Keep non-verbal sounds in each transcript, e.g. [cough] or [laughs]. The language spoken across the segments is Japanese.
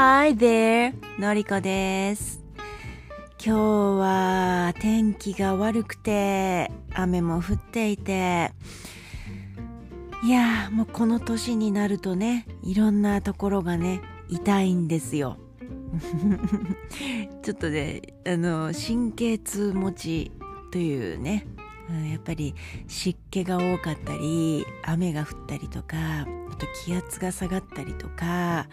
Hi there! のりこです。今日は天気が悪くて、雨も降っていて、いやもうこの年になるとね、いろんなところがね、痛いんですよ。[laughs] ちょっとね、あの、神経痛持ちというね、うんやっぱり湿気が多かったり雨が降ったりとかあと気圧が下がったりとか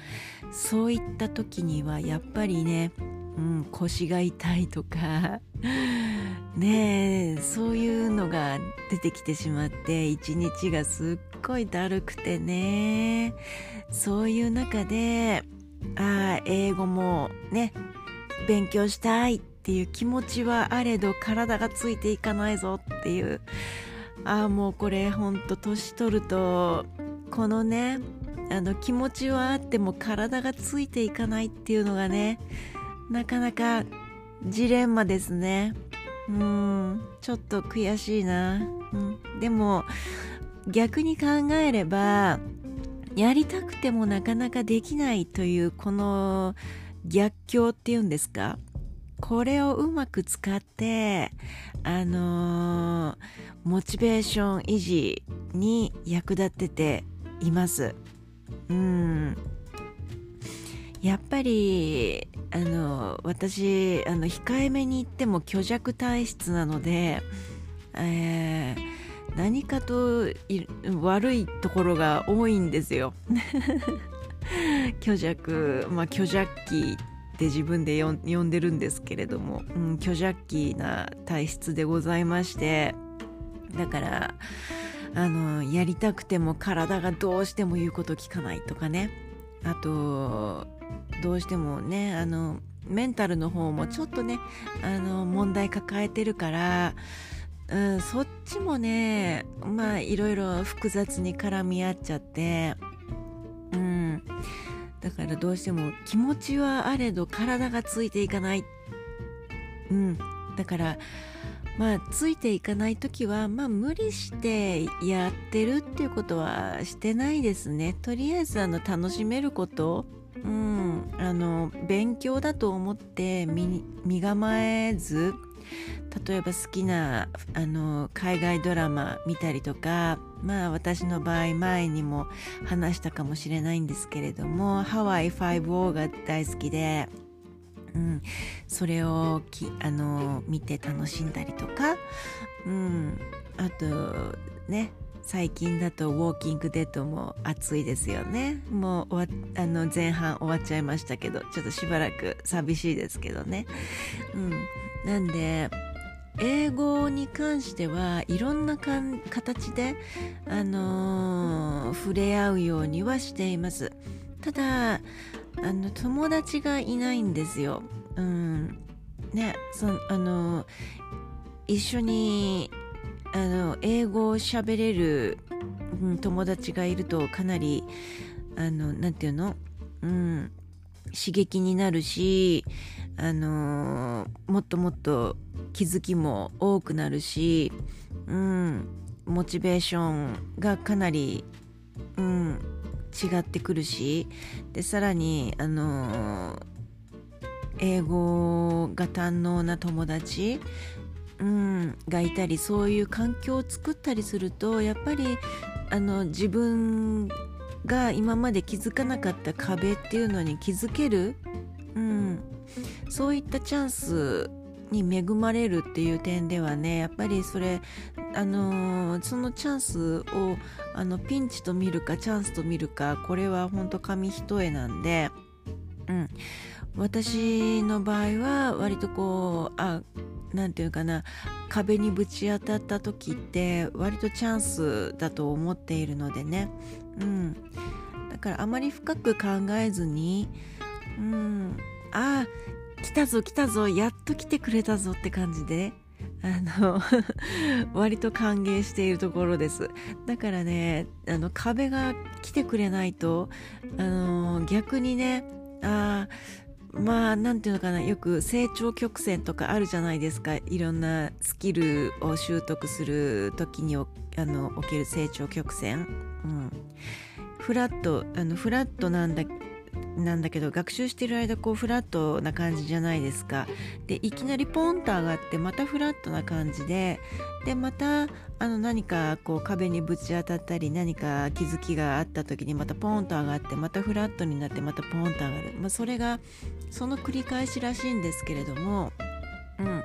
そういった時にはやっぱりね、うん、腰が痛いとか [laughs] ねえそういうのが出てきてしまって一日がすっごいだるくてねそういう中でああ英語もね勉強したいってていう気持ちはあれど体がついていかないぞっていう。ああもうこれほんと年取るとこのねあの気持ちはあっても体がついていかないっていうのがねなかなかジレンマですね。うんちょっと悔しいな、うん、でも逆に考えればやりたくてもなかなかできないというこの逆境っていうんですか？これをうまく使ってあのーモチベーション維持に役立てています。うん。やっぱりあの私あの控えめに言っても虚弱体質なので、えー何かとい悪いところが多いんですよ。[laughs] 虚弱まあ虚弱期って自分で呼んでるんですけれども、うん、虚弱期な体質でございましてだからあのやりたくても体がどうしても言うこと聞かないとかね。あとどうしてもねあのメンタルの方もちょっとねあの問題抱えてるから、うん、そっちもねまあいろいろ複雑に絡み合っちゃってだからどうしても気持ちはあれど体がついていかない。うん。だからまあついていかない時はまあ無理してやってるっていうことはしてないですね。とりあえずあの楽しめること。うん。あの勉強だと思って身身構えず例えば好きなあの海外ドラマ見たりとかまあ私の場合前にも話したかもしれないんですけれどもハワイ5-0が大好きで、うん、それをきあの見て楽しんだりとか、うん、あとね最近だと「ウォーキングデッド」も熱いですよね。もうあの前半終わっちゃいましたけどちょっとしばらく寂しいですけどね、うん、なんで英語に関してはいろんなかん形で、あのー触れ合うようにはしています。ただあの友達がいないんですよ、うん。ねそあの一緒にあの英語を喋れる、うん友達がいるとかなりあのなんていうの、うん、刺激になるし、あのーもっともっと気づきも多くなるし、うん、モチベーションがかなり、うん、違ってくるしでさらに、あのー英語が堪能な友達、うん、がいたりそういう環境を作ったりするとやっぱりあの自分が今まで気づかなかった壁っていうのに気づける、うん、そういったチャンスに恵まれるっていう点ではねやっぱりそれあのーそのチャンスをあのピンチと見るかチャンスと見るかこれは本当紙一重なんで、うん、私の場合は割とこうあなんていうかな壁にぶち当たった時って割とチャンスだと思っているのでね、うん、だからあまり深く考えずに、うん、ああ来たぞ来たぞやっと来てくれたぞって感じで。あの [laughs] 割と歓迎しているところです。だからねあの壁が来てくれないとあの逆にねあまあなんていうのかなよく成長曲線とかあるじゃないですか。いろんなスキルを習得する時におあの起きる成長曲線、うん、フラットあのフラットなんだなんだけど学習してる間こうフラットな感じじゃないですか。でいきなりポンと上がってまたフラットな感じででまたあの何かこう壁にぶち当たったり何か気づきがあった時にまたポンと上がってまたフラットになってまたポンと上がる、まあ、それがその繰り返しらしいんですけれどもうん、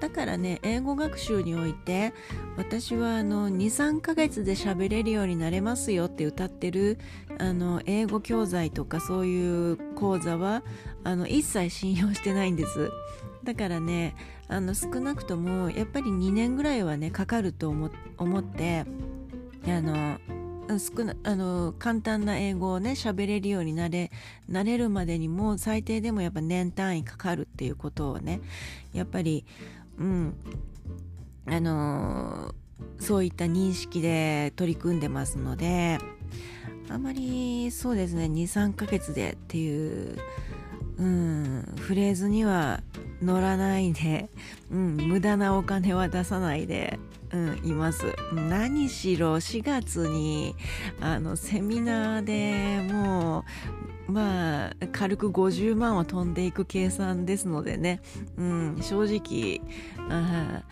だからね英語学習において私はあの23ヶ月で喋れるようになれますよって歌ってるあの英語教材とかそういう講座はあの一切信用してないんです。だからねあの少なくともやっぱり2年ぐらいはねかかると思ってあの少なあの簡単な英語をね喋れるようになれなれるまでにも最低でもやっぱ年単位かかるっていうことをねやっぱりうんあのそういった認識で取り組んでますのであまりそうですね23ヶ月でっていう、うん、フレーズには乗らないで、うん、無駄なお金は出さないでうん、います。何しろ4月にあのセミナーでもうまあ軽く50万は飛んでいく計算ですのでね、うん、正直あ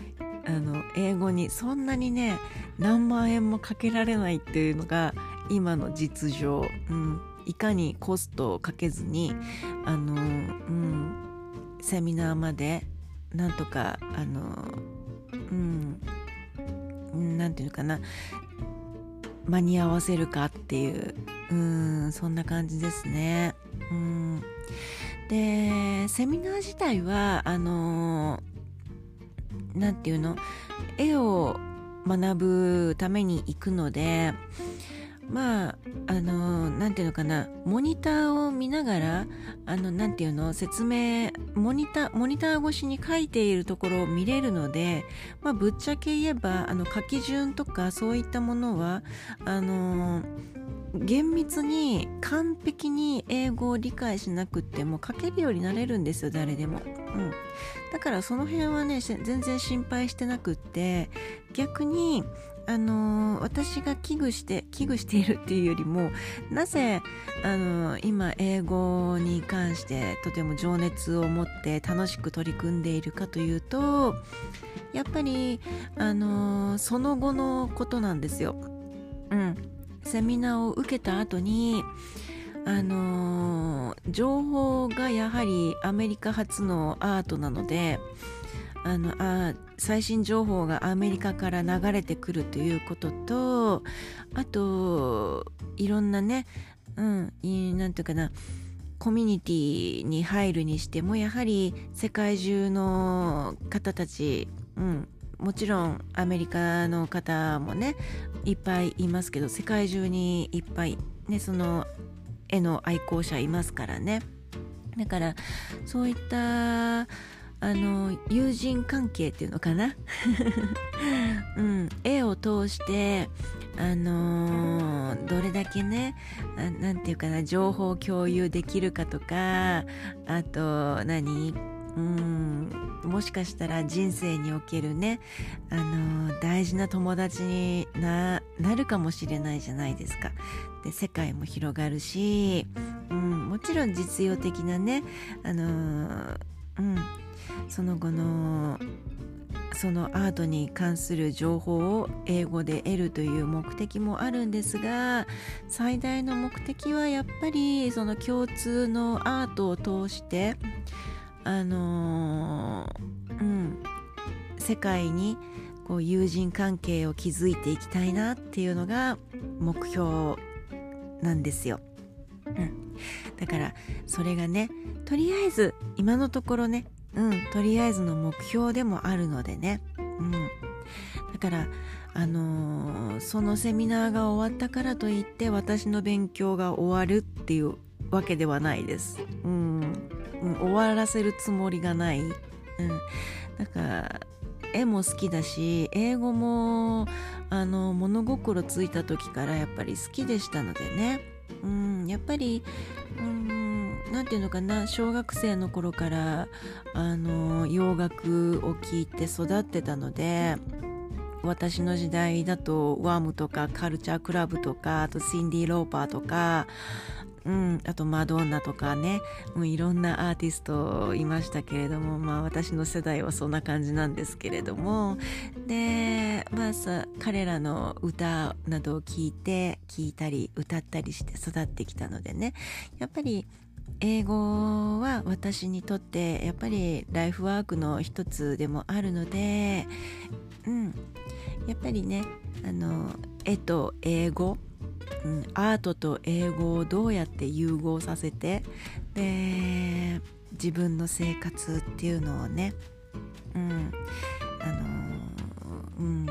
あの英語にそんなにね何万円もかけられないっていうのが今の実情、うん、いかにコストをかけずにあの、うん、セミナーまでなんとかあの、うん、何て言うのかな。間に合わせるかっていう。うんそんな感じですね。うん。でセミナー自体はあの何て言うの？絵を学ぶために行くのでまああの何ていうのかなモニターを見ながらあの何ていうの説明モニターモニター越しに書いているところを見れるので、まあ、ぶっちゃけ言えばあの書き順とかそういったものはあの厳密に完璧に英語を理解しなくても書けるようになれるんですよ誰でも、うん、だからその辺はね全然心配してなくって逆にあのー、私が危惧して危惧しているっていうよりもなぜ、あのー、今英語に関してとても情熱を持って楽しく取り組んでいるかというとやっぱり、あのー、その後のことなんですよ。うん、セミナーを受けた後にあの情報がやはりアメリカ発のアートなのであのあ最新情報がアメリカから流れてくるということとあといろんなねうんていうかなコミュニティに入るにしてもやはり世界中の方たち、うん、もちろんアメリカの方もねいっぱいいますけど世界中にいっぱいねその絵の愛好者いますからね。だからそういったあの友人関係っていうのかな、[laughs] うん、絵を通してあのー、どれだけね何て言うかな情報を共有できるかとかあと何？うん。もしかしたら人生におけるね、あのー、大事な友達になるかもしれないじゃないですか。で世界も広がるし、うん、もちろん実用的なね、あのー、うん。その後のそのアートに関する情報を英語で得るという目的もあるんですが最大の目的はやっぱりその共通のアートを通してあの、うん世界にこう友人関係を築いていきたいなっていうのが目標なんですよ。うん、だからそれがねとりあえず今のところねうん、とりあえずの目標でもあるのでね、うん、だからあのー、そのセミナーが終わったからといって私の勉強が終わるっていうわけではないです、うん、うん、終わらせるつもりがない、うん、だから絵も好きだし英語もあの物心ついた時からやっぱり好きでしたのでね、うん、やっぱり、うん何て言うのかな小学生の頃からあの洋楽を聴いて育ってたので私の時代だとワームとかカルチャークラブとかあとシンディ・ローパーとかうん、あとマドンナとかね、う、いろんなアーティストいましたけれどもまあ私の世代はそんな感じなんですけれども。でまあさ彼らの歌などを聴いて聴いたり歌ったりして育ってきたのでね。やっぱり英語は私にとってやっぱりライフワークの一つでもあるので、うん、やっぱりねあの絵と英語、うん、アートと英語をどうやって融合させてで自分の生活っていうのをね、うんあの、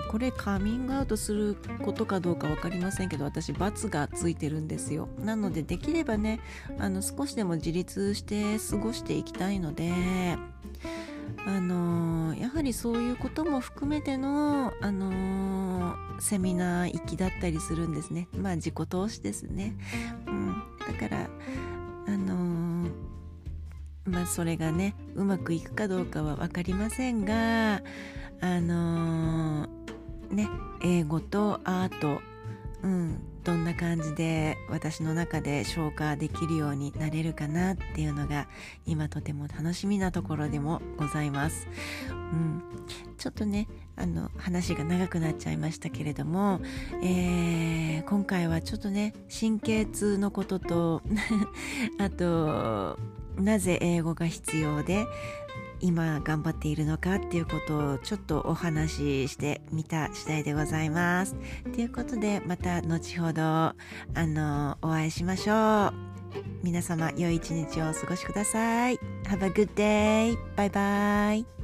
これカミングアウトすることかどうか分かりませんけど私罰がついてるんですよ。なのでできればねあの少しでも自立して過ごしていきたいのであのやはりそういうことも含めての、あのセミナー行きだったりするんですね。まあ自己投資ですね、うん、だからあのまあそれがねうまくいくかどうかは分かりませんがあのね英語とアートうんどんな感じで私の中で消化できるようになれるかなっていうのが今とても楽しみなところでもございます。うん、ちょっとねあの話が長くなっちゃいましたけれども、えー、今回はちょっとね神経痛のことと [laughs] あとなぜ英語が必要で今頑張っているのかっていうことをちょっとお話ししてみた次第でございます。ということでまた後ほどあのお会いしましょう。皆様良い一日をお過ごしください。Have a good day. バイバイ